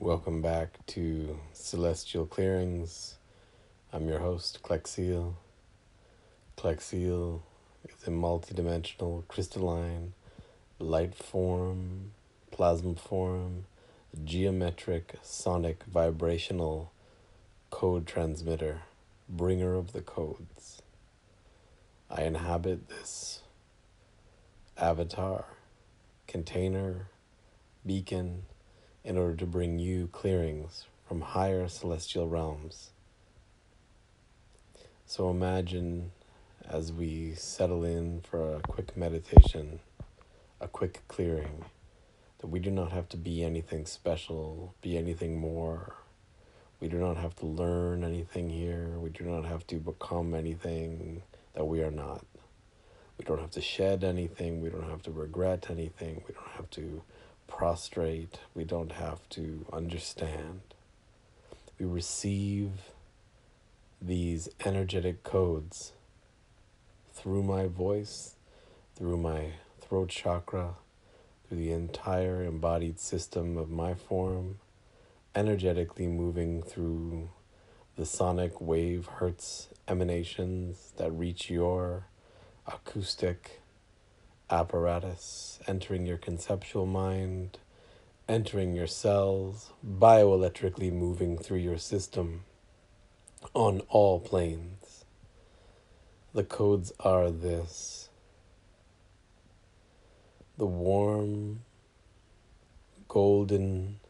Welcome back to Celestial Clearings. I'm your host, Klexil. Klexil is a multidimensional, crystalline, light form, plasma form, geometric, sonic, vibrational code transmitter, bringer of the codes. I inhabit this avatar, container, beacon in order to bring you clearings from higher celestial realms. So imagine as we settle in for a quick meditation, a quick clearing, that we do not have to be anything special, be anything more. We do not have to learn anything here. We do not have to become anything that we are not. We don't have to shed anything. We don't have to regret anything. We don't have to prostrate. We don't have to understand. We receive these energetic codes through my voice, through my throat chakra, through the entire embodied system of my form, energetically moving through the sonic wave hertz emanations that reach your acoustic apparatus, entering your conceptual mind, entering your cells, bioelectrically moving through your system on all planes. The codes are this the warm, golden,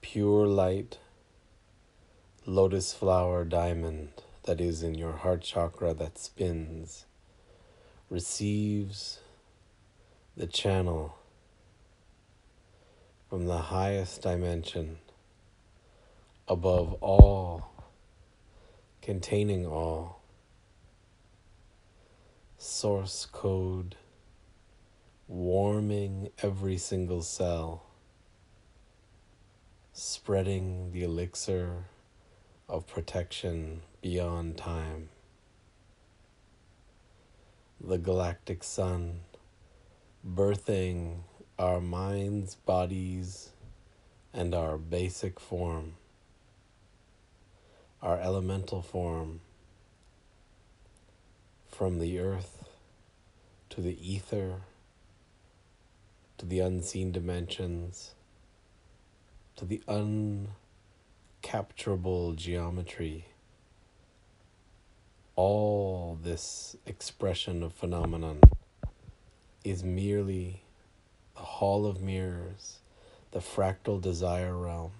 pure light, lotus flower diamond that is in your heart chakra that spins receives the channel from the highest dimension, above all, containing all, source code, warming every single cell, spreading the elixir of protection beyond time. The galactic sun birthing our minds, bodies, and our basic form, our elemental form, from the earth to the ether to the unseen dimensions to the uncapturable geometry. All this expression of phenomenon is merely the hall of mirrors, the fractal desire realm.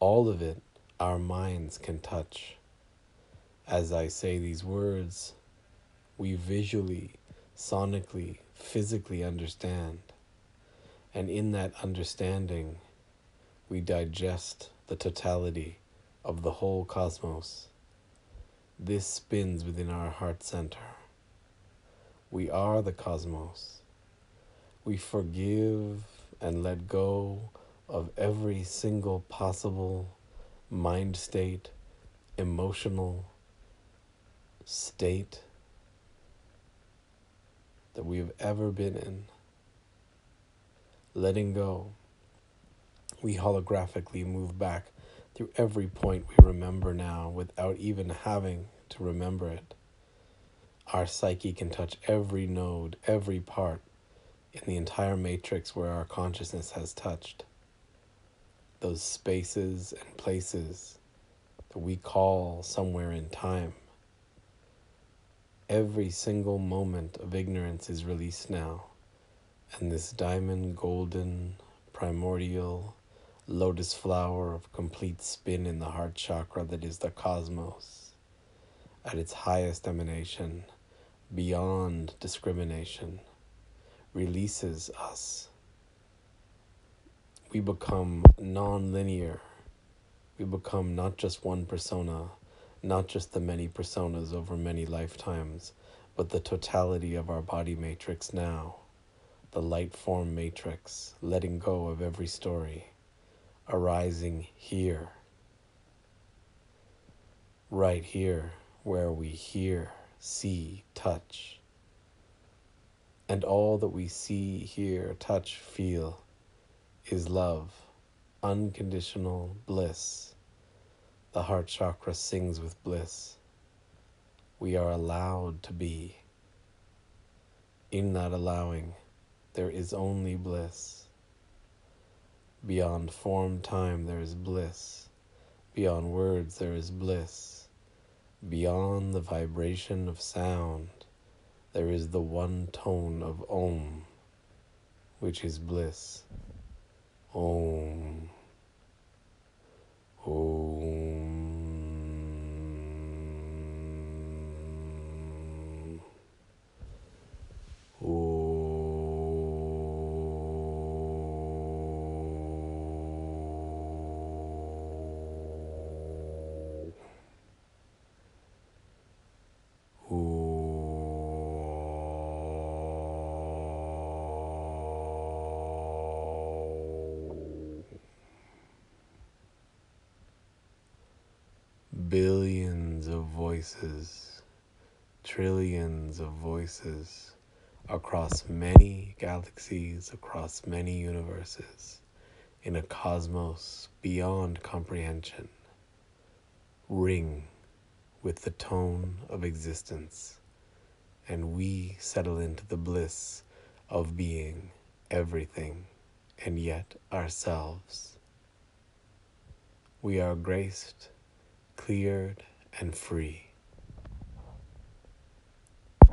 All of it our minds can touch. As I say these words, we visually, sonically, physically understand. And in that understanding, we digest the totality of the whole cosmos. This spins within our heart center. We are the cosmos. We forgive and let go of every single possible mind state, emotional state that we have ever been in. Letting go, we holographically move back through every point we remember now without even having to remember it. Our psyche can touch every node, every part in the entire matrix where our consciousness has touched. Those spaces and places that we call somewhere in time. Every single moment of ignorance is released now, and this diamond, golden, primordial, lotus flower of complete spin in the heart chakra that is the cosmos, at its highest emanation beyond discrimination releases us. We become non linear. We become not just one persona, not just the many personas over many lifetimes, but the totality of our body matrix now, the light form matrix, letting go of every story, arising here, right here, where we hear see, touch. And all that we see, hear, touch, feel is love, unconditional bliss. The heart chakra sings with bliss. We are allowed to be. In that allowing, there is only bliss. Beyond form time, there is bliss. Beyond words, there is bliss. Beyond the vibration of sound, there is the one tone of Om, which is bliss. Om. Om. Billions of voices, trillions of voices across many galaxies, across many universes, in a cosmos beyond comprehension, ring with the tone of existence, and we settle into the bliss of being everything and yet ourselves. We are graced cleared and free.